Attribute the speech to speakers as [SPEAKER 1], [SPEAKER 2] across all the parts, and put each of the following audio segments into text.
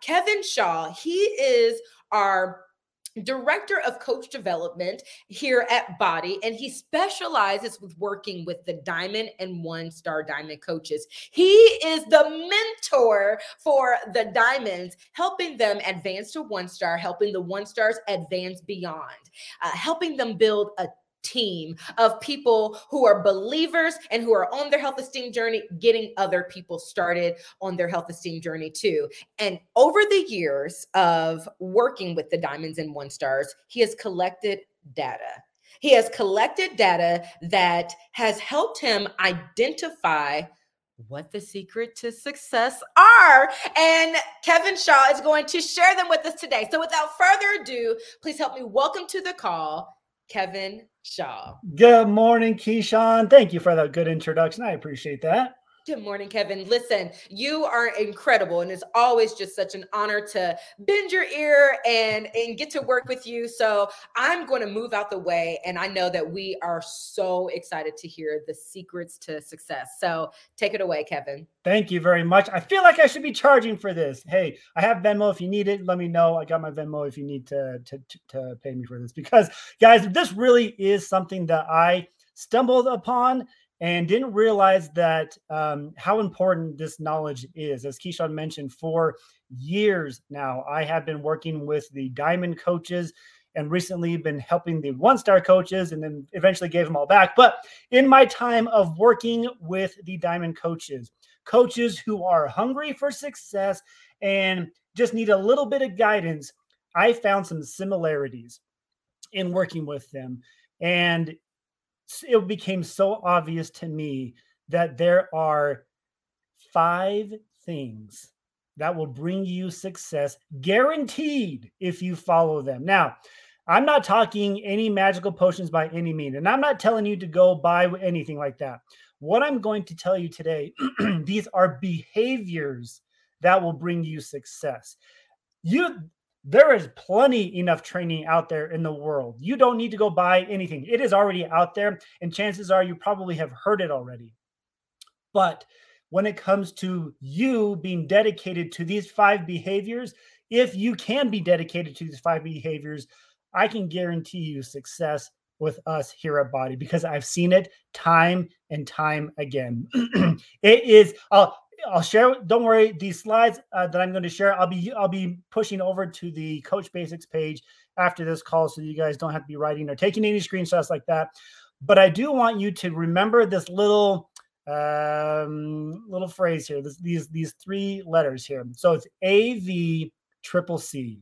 [SPEAKER 1] Kevin Shaw, he is our director of coach development here at Body, and he specializes with working with the diamond and one star diamond coaches. He is the mentor for the diamonds, helping them advance to one star, helping the one stars advance beyond, uh, helping them build a team of people who are believers and who are on their health esteem journey, getting other people started on their health esteem journey too. And over the years of working with the Diamonds and One Stars, he has collected data. He has collected data that has helped him identify what the secret to success are. And Kevin Shaw is going to share them with us today. So without further ado, please help me welcome to the call Kevin Shaw.
[SPEAKER 2] Good morning, Keyshawn. Thank you for that good introduction. I appreciate that.
[SPEAKER 1] Good morning, Kevin. Listen, you are incredible, and it's always just such an honor to bend your ear and and get to work with you. So I'm going to move out the way, and I know that we are so excited to hear the secrets to success. So take it away, Kevin.
[SPEAKER 2] Thank you very much. I feel like I should be charging for this. Hey, I have Venmo. If you need it, let me know. I got my Venmo if you need to to to pay me for this because, guys, this really is something that I stumbled upon and didn't realize that um, how important this knowledge is. As Keyshawn mentioned, for years now, I have been working with the diamond coaches and recently been helping the one star coaches and then eventually gave them all back. But in my time of working with the diamond coaches, coaches who are hungry for success and just need a little bit of guidance, I found some similarities in working with them. And it became so obvious to me that there are five things that will bring you success guaranteed if you follow them. Now, I'm not talking any magical potions by any means, and I'm not telling you to go buy anything like that. What I'm going to tell you today, these are behaviors that will bring you success. You there is plenty enough training out there in the world. You don't need to go buy anything. It is already out there, and chances are you probably have heard it already. But when it comes to you being dedicated to these five behaviors, if you can be dedicated to these five behaviors, I can guarantee you success with us here at Body because I've seen it time and time again. it is, uh, I'll share. Don't worry, these slides uh, that I'm going to share, I'll be I'll be pushing over to the Coach Basics page after this call, so you guys don't have to be writing or taking any screenshots like that. But I do want you to remember this little um, little phrase here. This, these these three letters here. So it's A V triple C.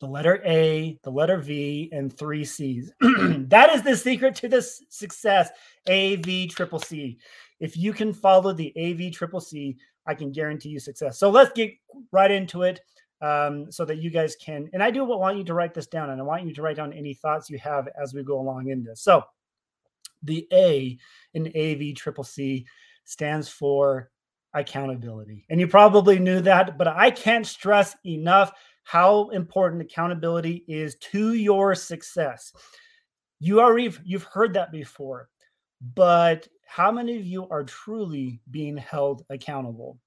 [SPEAKER 2] The letter A, the letter V, and three C's. that is the secret to this success. A V triple C. If you can follow the AV Triple C, I can guarantee you success. So let's get right into it um, so that you guys can. And I do want you to write this down, and I want you to write down any thoughts you have as we go along in this. So the A in AV Triple C stands for accountability. And you probably knew that, but I can't stress enough how important accountability is to your success. You already you've heard that before, but how many of you are truly being held accountable?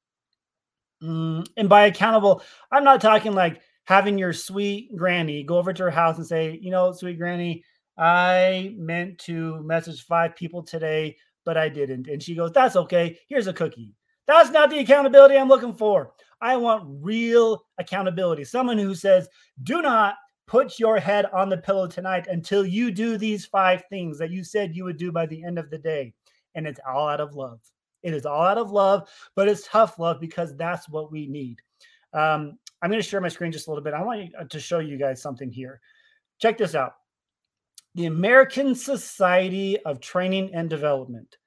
[SPEAKER 2] Mm, and by accountable, I'm not talking like having your sweet granny go over to her house and say, you know, sweet granny, I meant to message five people today, but I didn't. And she goes, that's okay. Here's a cookie. That's not the accountability I'm looking for. I want real accountability. Someone who says, do not put your head on the pillow tonight until you do these five things that you said you would do by the end of the day and it's all out of love. It is all out of love, but it's tough love because that's what we need. Um, I'm going to share my screen just a little bit. I want uh, to show you guys something here. Check this out. The American Society of Training and Development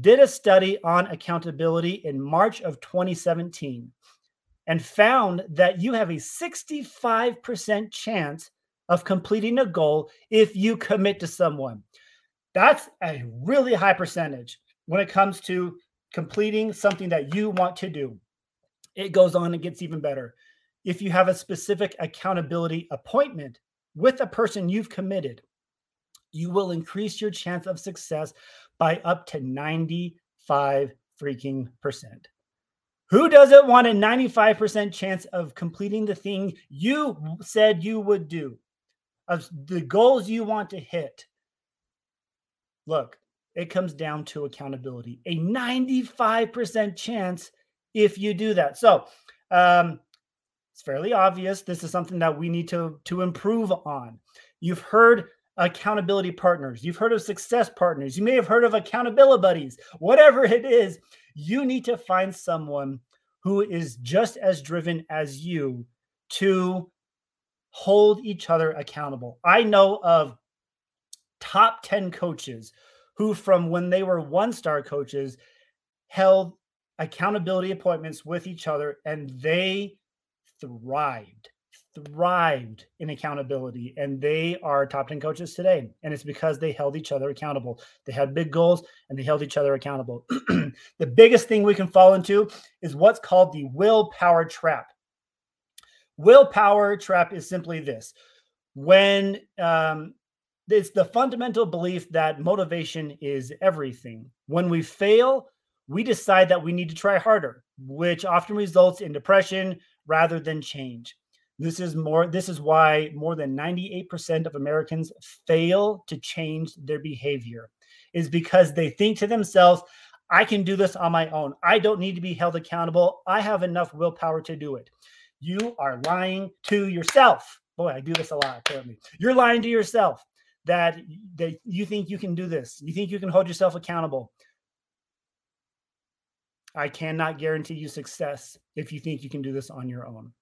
[SPEAKER 2] did a study on accountability in March of 2017 and found that you have a 65% chance of completing a goal if you commit to someone. That's a really high percentage when it comes to completing something that you want to do. It goes on and gets even better. If you have a specific accountability appointment with a person you've committed, you will increase your chance of success by up to 95 freaking percent. Who doesn't want a 95% chance of completing the thing you said you would do? Of the goals you want to hit? Look, it comes down to accountability. A 95% chance if you do that. So, um, it's fairly obvious this is something that we need to to improve on. You've heard accountability partners. You've heard of success partners. You may have heard of accountability buddies. Whatever it is, you need to find someone who is just as driven as you to hold each other accountable. I know of top 10 coaches who, from when they were one star coaches, held accountability appointments with each other and they thrived thrived in accountability and they are top 10 coaches today. And it's because they held each other accountable. They had big goals and they held each other accountable. The biggest thing we can fall into is what's called the willpower trap. Willpower trap is simply this. When um, it's the fundamental belief that motivation is everything when we fail we decide that we need to try harder which often results in depression rather than change this is more this is why more than 98% of Americans fail to change their behavior is because they think to themselves, I can do this on my own. I don't need to be held accountable. I have enough willpower to do it. You are lying to yourself. Boy, I do this a lot apparently. You're lying to yourself that that you think you can do this. You think you can hold yourself accountable. I cannot guarantee you success if you think you can do this on your own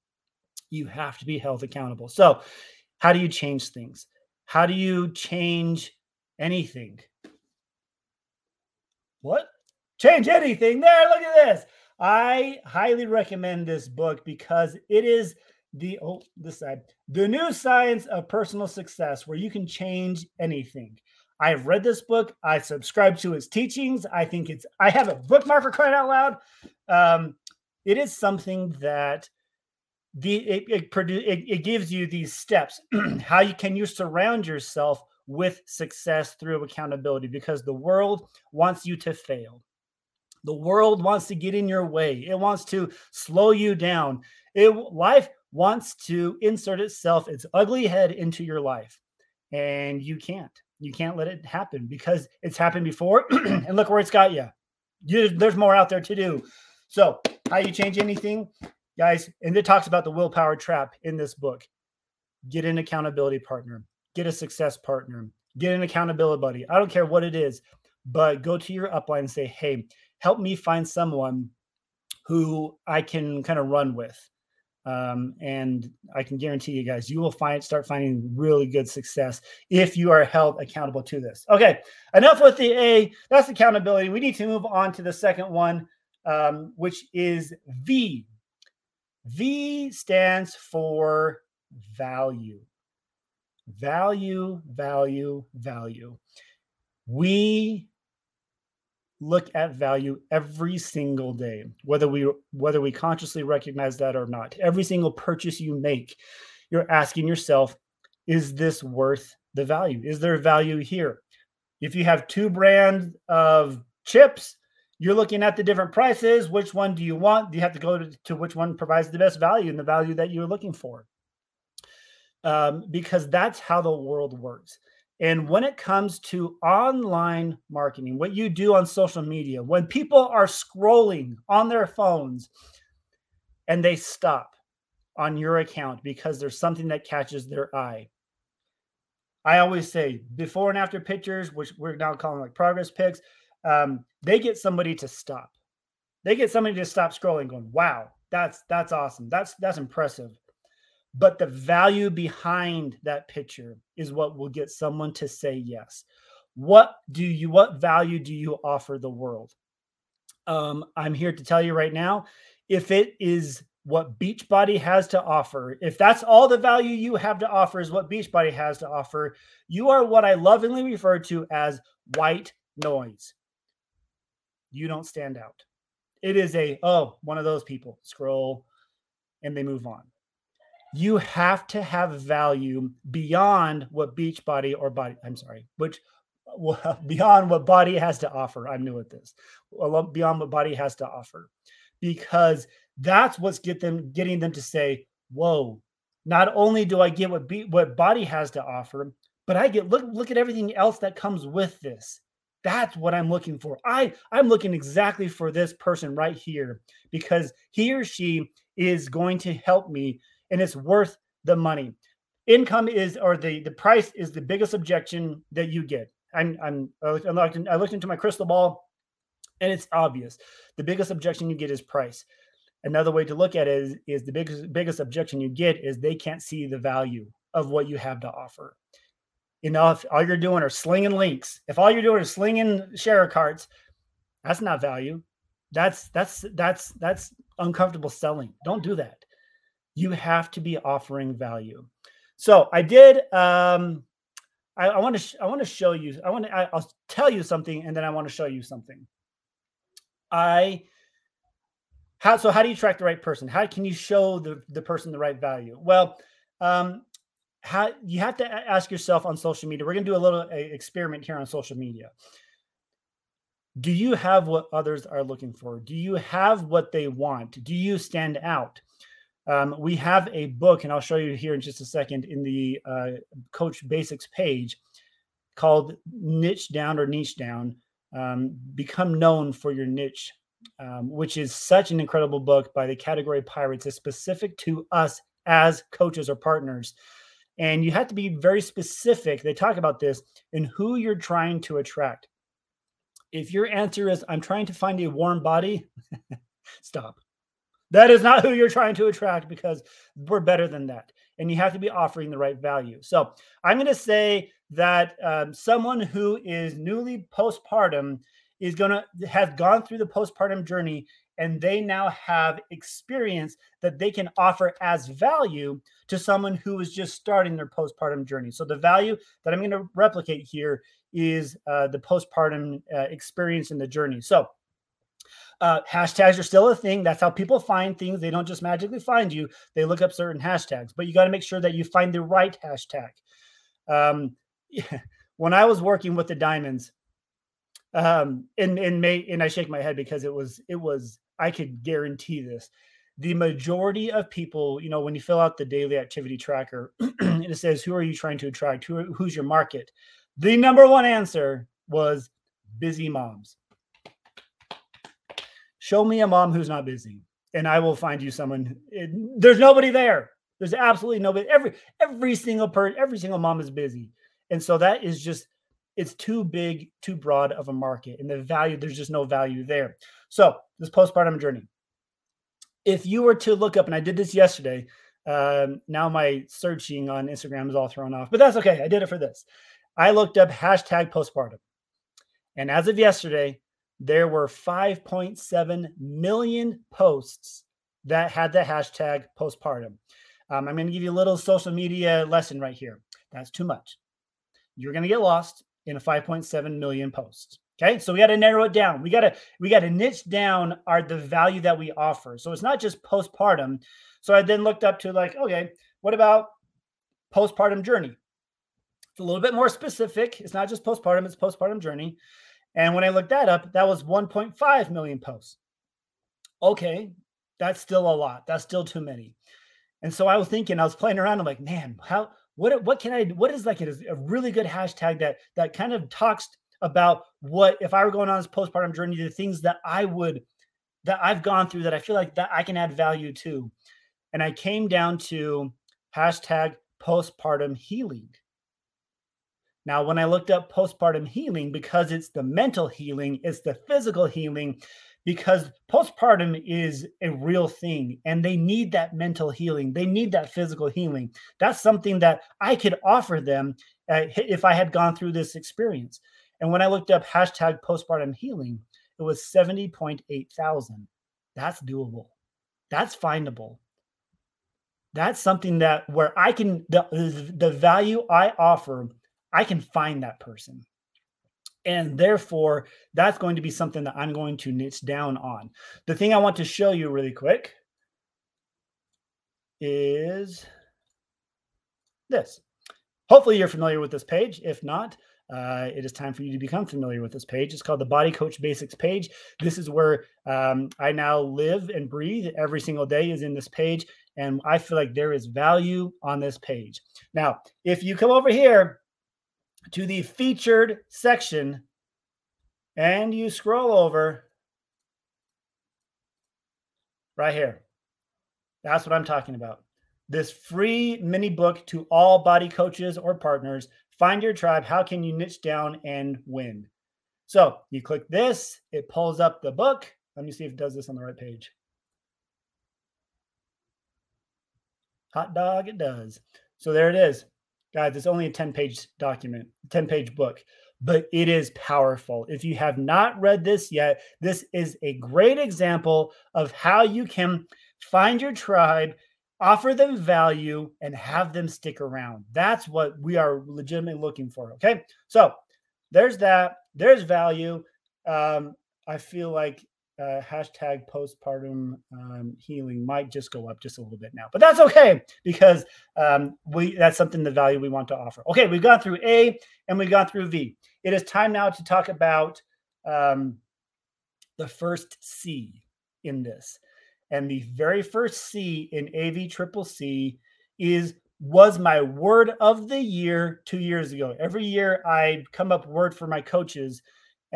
[SPEAKER 2] you have to be held accountable. So, how do you change things? How do you change anything? What? Change anything? There, look at this. I highly recommend this book because it is the oh this side the new science of personal success where you can change anything. I've read this book. I subscribe to its teachings. I think it's i have a bookmark for crying out loud. Um, it is something that the it it, it, it gives you these steps how you can you surround yourself with success through accountability because the world wants you to fail. The world wants to get in your way. It wants to slow you down. It life wants to insert itself its ugly head into your life and you can't you can't let it happen because it's happened before and look where it's got you. you there's more out there to do so how you change anything guys, and it talks about the willpower trap in this book. Get an accountability partner, get a success partner, get an accountability buddy. I don't care what it is, but go to your upline and say, hey, help me find someone who I can kind of run with. Um, and I can guarantee you guys, you will find start finding really good success if you are held accountable to this. Okay, enough with the A. That's accountability. We need to move on to the second one, um, which is V. V stands for value. Value, value, value. We look at value every single day whether we whether we consciously recognize that or not every single purchase you make you're asking yourself is this worth the value is there value here if you have two brands of chips you're looking at the different prices. Which one do you want? do You have to go to, to which one provides the best value and the value that you're looking for. Um, because that's how the world works. And when it comes to online marketing, what you do on social media, when people are scrolling on their phones and they stop on your account because there's something that catches their eye. I always say before and after pictures, which we're now calling like progress pics, um, they get somebody to stop. They get somebody to stop scrolling, going, "Wow, that's that's awesome. That's that's impressive." But the value behind that picture is what will get someone to say yes. What do you? What value do you offer the world? Um, I'm here to tell you right now, if it is what Beachbody has to offer, if that's all the value you have to offer is what Beachbody has to offer, you are what I lovingly refer to as white noise you don't stand out. It is a, oh, one of those people scroll and they move on. You have to have value beyond what Beachbody or body, I'm sorry, which well, beyond what body has to offer. I'm new at this. Beyond what body has to offer. because that's what's get them getting them to say, "Whoa, not only do I get what be, what body has to offer, but I get look look at everything else that comes with this. That's what I'm looking for. I I'm looking exactly for this person right here because he or she is going to help me and it's worth the money. Income is or the the price is the biggest objection that you get. I'm I'm I looked, I looked into my crystal ball and it's obvious. The biggest objection you get is price. Another way to look at it is, is the biggest biggest objection you get is they can't see the value of what you have to offer. You know, if all you're doing are slinging links, if all you're doing is slinging share cards, that's not value. That's that's that's that's uncomfortable selling. Don't do that. You have to be offering value. So I did. Um, I, I want to. I want to show you. I want to. I'll tell you something, and then I want to show you something. I how so how do you track the right person how can you show the, the person the right value well um how you have to ask yourself on social media we're going to do a little a experiment here on social media do you have what others are looking for do you have what they want do you stand out um, we have a book and i'll show you here in just a second in the uh, coach basics page called niche down or niche down um, become known for your niche um, which is such an incredible book by the category pirates. Is specific to us as coaches or partners. And you have to be very specific. They talk about this in who you're trying to attract. If your answer is i'm trying to find a warm body stop that is not who you're trying to attract because we're better than that and you have to be offering the right value so i'm going to say that um, someone who is newly postpartum is going to has gone through the postpartum journey and they now have experience that they can offer as value to someone who is just starting their postpartum journey. So the value that I'm going to replicate here is uh, the postpartum uh, experience in the journey. So uh, hashtags are still a thing. That's how people find things. They don't just magically find you. They look up certain hashtags, but you got to make sure that you find the right hashtag. Um, when I was working with the diamonds, um and and may and i shake my head because it was it was i could guarantee this the majority of people you know when you fill out the daily activity tracker and it says who are you trying to attract who, who's your market the number one answer was busy moms show me a mom who's not busy and i will find you someone it, there's nobody there there's absolutely nobody every every single person every single mom is busy and so that is just it's too big, too broad of a market. And the value, there's just no value there. So, this postpartum journey. If you were to look up, and I did this yesterday, um, now my searching on Instagram is all thrown off, but that's okay. I did it for this. I looked up hashtag postpartum. And as of yesterday, there were 5.7 million posts that had the hashtag postpartum. Um, I'm going to give you a little social media lesson right here. That's too much. You're going to get lost in a 5.7 million posts. Okay, so we got to narrow it down. We got to we got to niche down our the value that we offer. So it's not just postpartum. So I then looked up to like, okay, what about postpartum journey? It's a little bit more specific. It's not just postpartum; it's postpartum journey. And when I looked that up, that was 1.5 million posts. Okay, that's still a lot. That's still too many. And so I was thinking, I was playing around. I'm like, man, how what what can I what is like a, a really good hashtag that that kind of talks about what if I were going on this postpartum journey, the things that I would that I've gone through that I feel like that I can add value to. And I came down to hashtag postpartum healing. Now, when I looked up postpartum healing, because it's the mental healing, it's the physical healing, because postpartum is a real thing and they need that mental healing. They need that physical healing. That's something that i could offer them uh, if i had gone through this experience. And when i looked up hashtag postpartum healing it was 70.8 thousand. That's doable. That's findable. That's something that where i can the, the value i offer i can find that person and therefore, that's going to be something that I'm going to niche down on. The thing I want to show you really quick is this. Hopefully, you're familiar with this page. If not, uh, it is time for you to become familiar with this page. It's called the Body Coach Basics page. This is where um, I now live and breathe every single day is in this page. And I feel like there is value on this page. Now, if you come over here to the featured section and you scroll over right here, that's what I'm talking about. This free mini book to all body coaches or partners Find your tribe. How can you niche down and win? So you click this, it pulls up the book. Let me see if it does this on the right page. Hot dog, it does. So there it is. Guys, it's only a 10 page document, 10 page book, but it is powerful. If you have not read this yet, this is a great example of how you can find your tribe offer them value and have them stick around. That's what we are legitimately looking for. Okay. So there's that. There's value. Um, I feel like uh, hashtag postpartum um, healing might just go up just a little bit now, but that's okay because um, we that's something the value we want to offer. Okay, we've gone through A and we've gone through V. It is time now to talk about um, the first C in this. And the very first C in AV Triple C is was my word of the year two years ago. Every year I come up word for my coaches.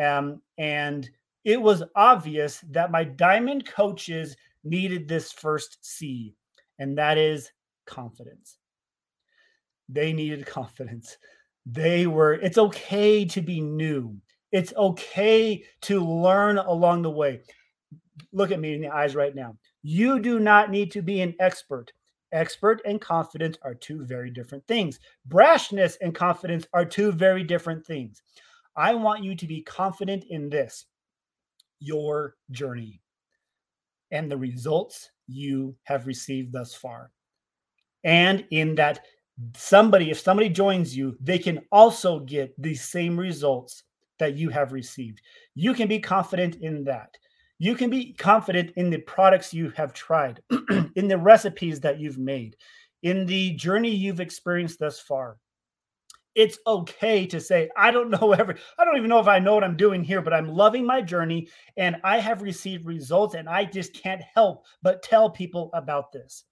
[SPEAKER 2] Um, and it was obvious that my diamond coaches needed this first C, and that is confidence. They needed confidence. They were, it's okay to be new. It's okay to learn along the way look at me in the eyes right now. You do not need to be an expert. Expert and confidence are two very different things. Brashness and confidence are two very different things. I want you to be confident in this your journey and the results you have received thus far. And in that, somebody, if somebody joins you, they can also get the same results that you have received. You can be confident in that. You can be confident in the products you have tried, in the recipes that you've made, in the journey you've experienced thus far. It's okay to say, I don't know every, I don't even know if I know what I'm doing here, but I'm loving my journey and I have received results and I just can't help but tell people about this.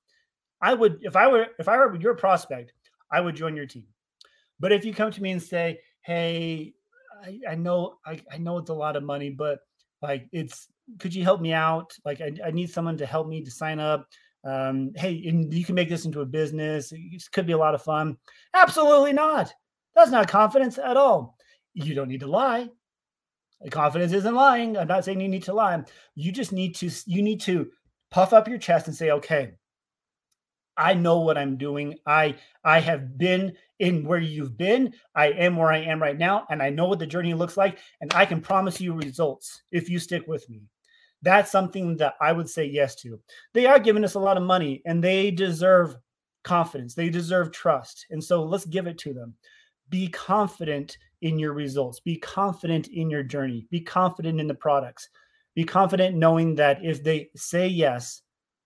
[SPEAKER 2] I would, if I were, if I were your prospect, I would join your team. But if you come to me and say, Hey, I, I know, I, I know it's a lot of money, but like it's could you help me out? Like, I, I need someone to help me to sign up. Um, hey, and you can make this into a business. It could be a lot of fun. Absolutely not. That's not confidence at all. You don't need to lie. Confidence isn't lying. I'm not saying you need to lie. You just need to you need to puff up your chest and say, okay, I know what I'm doing. I I have been in where you've been. I am where I am right now, and I know what the journey looks like. And I can promise you results if you stick with me. That's something that I would say yes to. They are giving us a lot of money, and they deserve confidence. They deserve trust, and so let's give it to them. Be confident in your results. Be confident in your journey. Be confident in the products. Be confident knowing that if they say yes,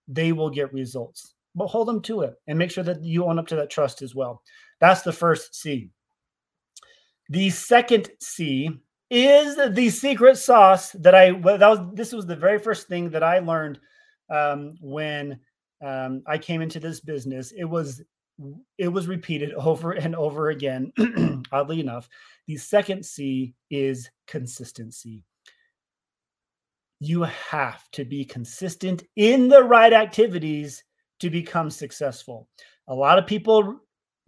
[SPEAKER 2] they will get results but hold them to it and make sure that you own up to that trust as well. That's the first C. The second C is the secret sauce that I that was this was the very first thing that I learned um, when um, I came into this business. It was it was repeated over and over again. oddly enough, the second C is consistency. You have to be consistent in the right activities to become successful. A lot of people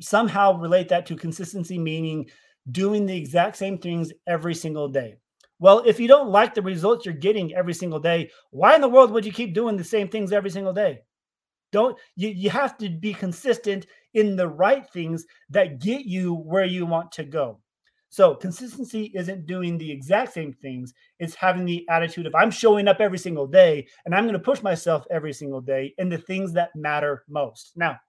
[SPEAKER 2] somehow relate that to consistency, meaning doing the exact same things every single day. Well, if you don't like the results you're getting every single day, why in the world would you keep doing the same things every single day? Don't you you have to be consistent in the right things that get you where you want to go. So consistency isn't doing the exact same things. It's having the attitude of I'm showing up every single day and I'm going to push myself every single day in the things that matter most. Now,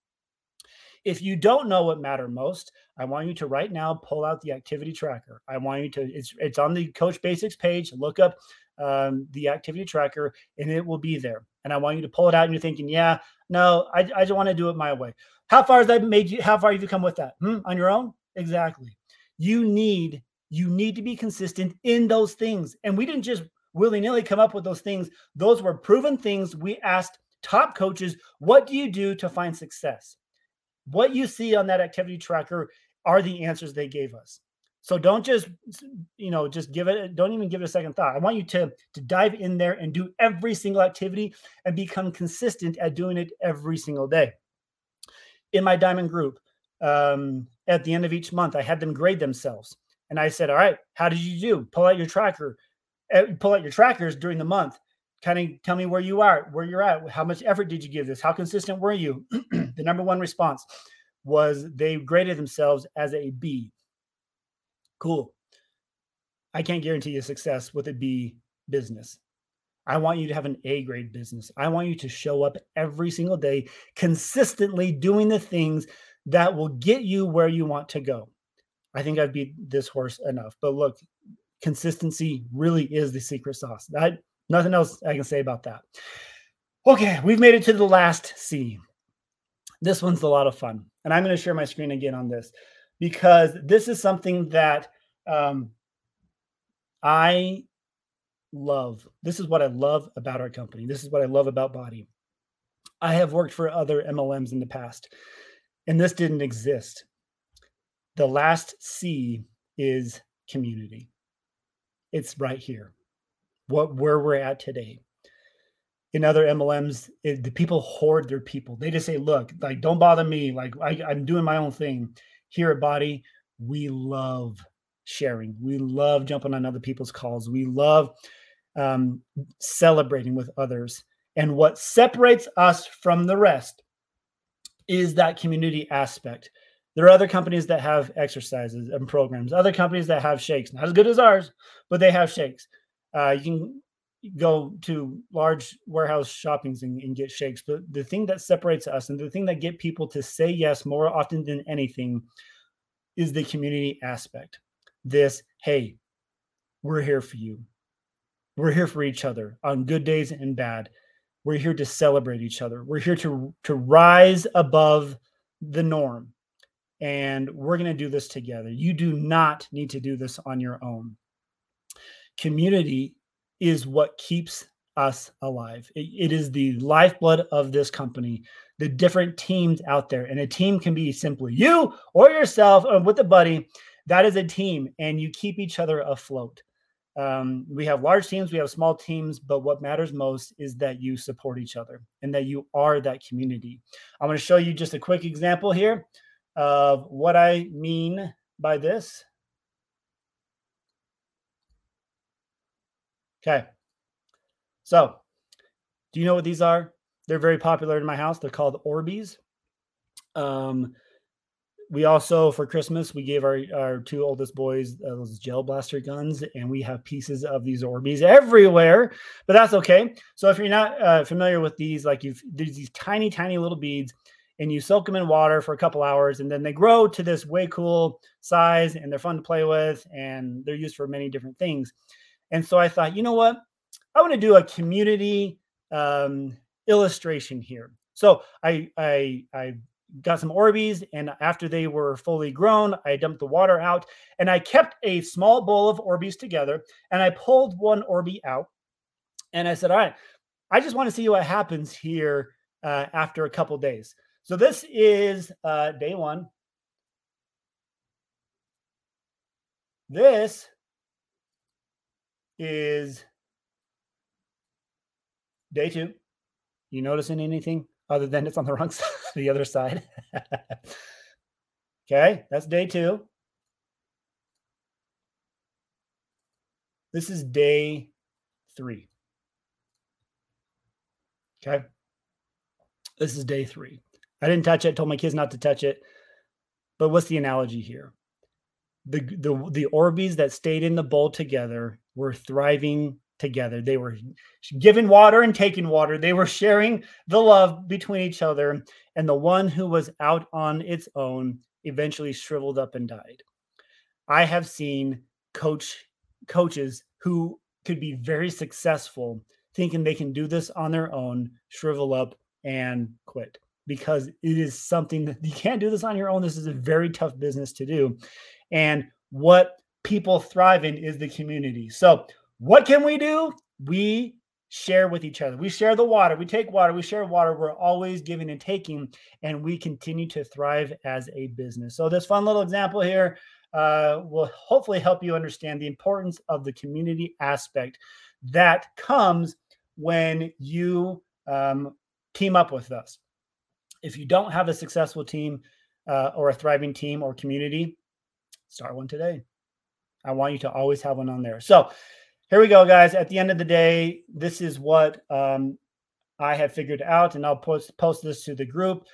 [SPEAKER 2] if you don't know what matter most, I want you to right now pull out the activity tracker. I want you to it's it's on the Coach Basics page. Look up um, the activity tracker and it will be there. And I want you to pull it out and you're thinking, yeah, no, I, I just want to do it my way. How far has that made you? How far have you come with that? Hmm? On your own? Exactly you need You need to be consistent in those things. And we didn't just willy nilly come up with those things, those were proven things. We asked top coaches, what do you do to find success? What you see on that activity tracker are the answers they gave us. So don't just, you know, just give it, don't even give it a second thought. I want you to, to dive in there and do every single activity and become consistent at doing it every single day. In my diamond group, um, at the end of each month, I had them grade themselves. And I said, All right, how did you do? Pull out your tracker, eh, pull out your trackers during the month. Kind of tell me where you are, where you're at. How much effort did you give this? How consistent were you? the number one response was they graded themselves as a B. Cool. I can't guarantee you success with a B business. I want you to have an A grade business. I want you to show up every single day, consistently doing the things that will get you where you want to go. I think I've beat this horse enough. But look, consistency really is the secret sauce. That nothing else I can say about that. Okay, we've made it to the last C. This one's a lot of fun. And I'm going to share my screen again on this because this is something that um, I love. This is what I love about our company. This is what I love about Body. I have worked for other MLMs in the past, and this didn't exist. The last C is community. It's right here. What where we're at today. In other MLMs, it, the people hoard their people. They just say, "Look, like don't bother me. Like I, I'm doing my own thing." Here at Body, we love sharing. We love jumping on other people's calls. We love um, celebrating with others. And what separates us from the rest is that community aspect. There are other companies that have exercises and programs, other companies that have shakes, not as good as ours, but they have shakes. Uh, you can go to large warehouse shoppings and, and, get shakes. But the thing that separates us and the thing that get people to say yes more often than anything is the community aspect. This, hey, we're here for you. We're here for each other on good days and bad. We're here to celebrate each other. We're here to to rise above the norm. And we're going to do this together. You do not need to do this on your own. Community is what keeps us alive. it, it is the lifeblood of this company, the different teams out there. And a team can be simply you or yourself or with a buddy. That is a team, and you keep each other afloat. Um, we have large teams, we have small teams, but what matters most is that you support each other and that you are that community. I'm going to show you just a quick example here of what I mean by this. Okay. So, do you know what these are? They're very popular in my house. They're called Orbeez. Um, we also for christmas we gave our, our two oldest boys uh, those gel blaster guns and we have pieces of these orbeez everywhere but that's okay so if you're not uh, familiar with these like you've there's these tiny tiny little beads and you soak them in water for a couple hours and then they grow to this way cool size and they're fun to play with and they're used for many different things and so i thought you know what i want to do a community um, illustration here so I I I got some Orbeez, and after they were fully grown, I dumped the water out, and I kept a small bowl of Orbeez together, and I pulled one Orby out, and I said, "All right, I just want to see what happens here uh, after a couple days." So this is uh, day one. This is day two. You noticing anything? other than it's on the wrong side, the other side. okay, that's day two. This is day three. Okay. This is day three. I didn't touch it, told my kids not to touch it. But what's the analogy here? The the the Orbeez that stayed in the bowl together were thriving together. They were giving water and taking water. They were sharing the love between each other. And the one who was out on its own eventually shriveled up and died. I have seen coach coaches who could be very successful thinking they can do this on their own, shrivel up and quit because it is something that you can't do this on your own. This is a very tough business to do. And what people thrive in is the community. So, what can we do? We share with each other. We share the water. We take water. We share water. We're always giving and taking, and we continue to thrive as a business. So, this fun little example here uh, will hopefully help you understand the importance of the community aspect that comes when you um, team up with us. If you don't have a successful team uh, or a thriving team or community, start one today. I want you to always have one on there. So here we go, guys. At the end of the day, this is what um, I have figured out, and I'll post post this to the group.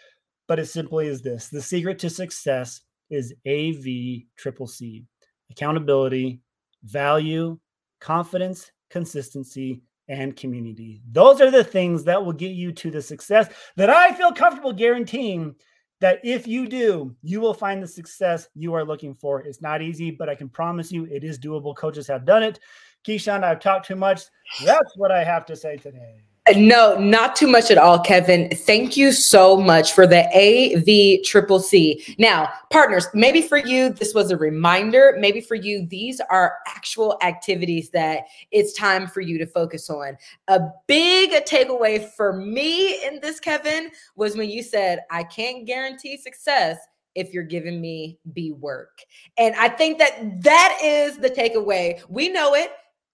[SPEAKER 2] But it simply is this: the secret to success is AV triple C: accountability, value, confidence, consistency, and community. Those are the things that will get you to the success that I feel comfortable guaranteeing that if you do, you will find the success you are looking for. It's not easy, but I can promise you it is doable. Coaches have done it. Keyshawn, I've talked too much. That's what I have to say today.
[SPEAKER 1] No, not too much at all, Kevin. Thank you so much for the AV Triple C. Now, partners, maybe for you, this was a reminder. Maybe for you, these are actual activities that it's time for you to focus on. A big takeaway for me in this, Kevin, was when you said, I can't guarantee success if you're giving me B work. And I think that that is the takeaway. We know it.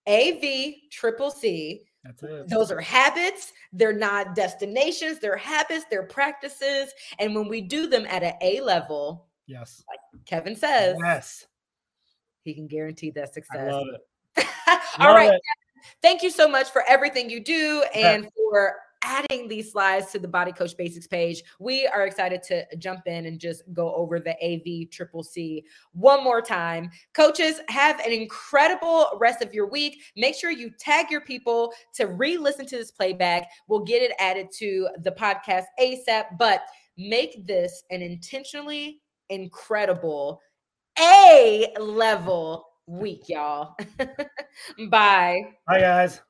[SPEAKER 1] AV Triple C
[SPEAKER 2] that's it.
[SPEAKER 1] Those are habits. They're not destinations. They're habits. They're practices. And when we do them at an A level,
[SPEAKER 2] yes,
[SPEAKER 1] like Kevin says,
[SPEAKER 2] yes,
[SPEAKER 1] he can guarantee that success.
[SPEAKER 2] I love
[SPEAKER 1] it. All right. It. Thank you so much for everything you do and for adding these slides to the Body Coach Basics page. We are excited to jump in and just go over the AV Triple C one more time. Coaches, have an incredible rest of your week. Make sure you tag your people to re listen to this playback. We'll get it added to the podcast ASAP, but make this an intentionally incredible A level week, y'all. Bye.
[SPEAKER 2] Bye, guys.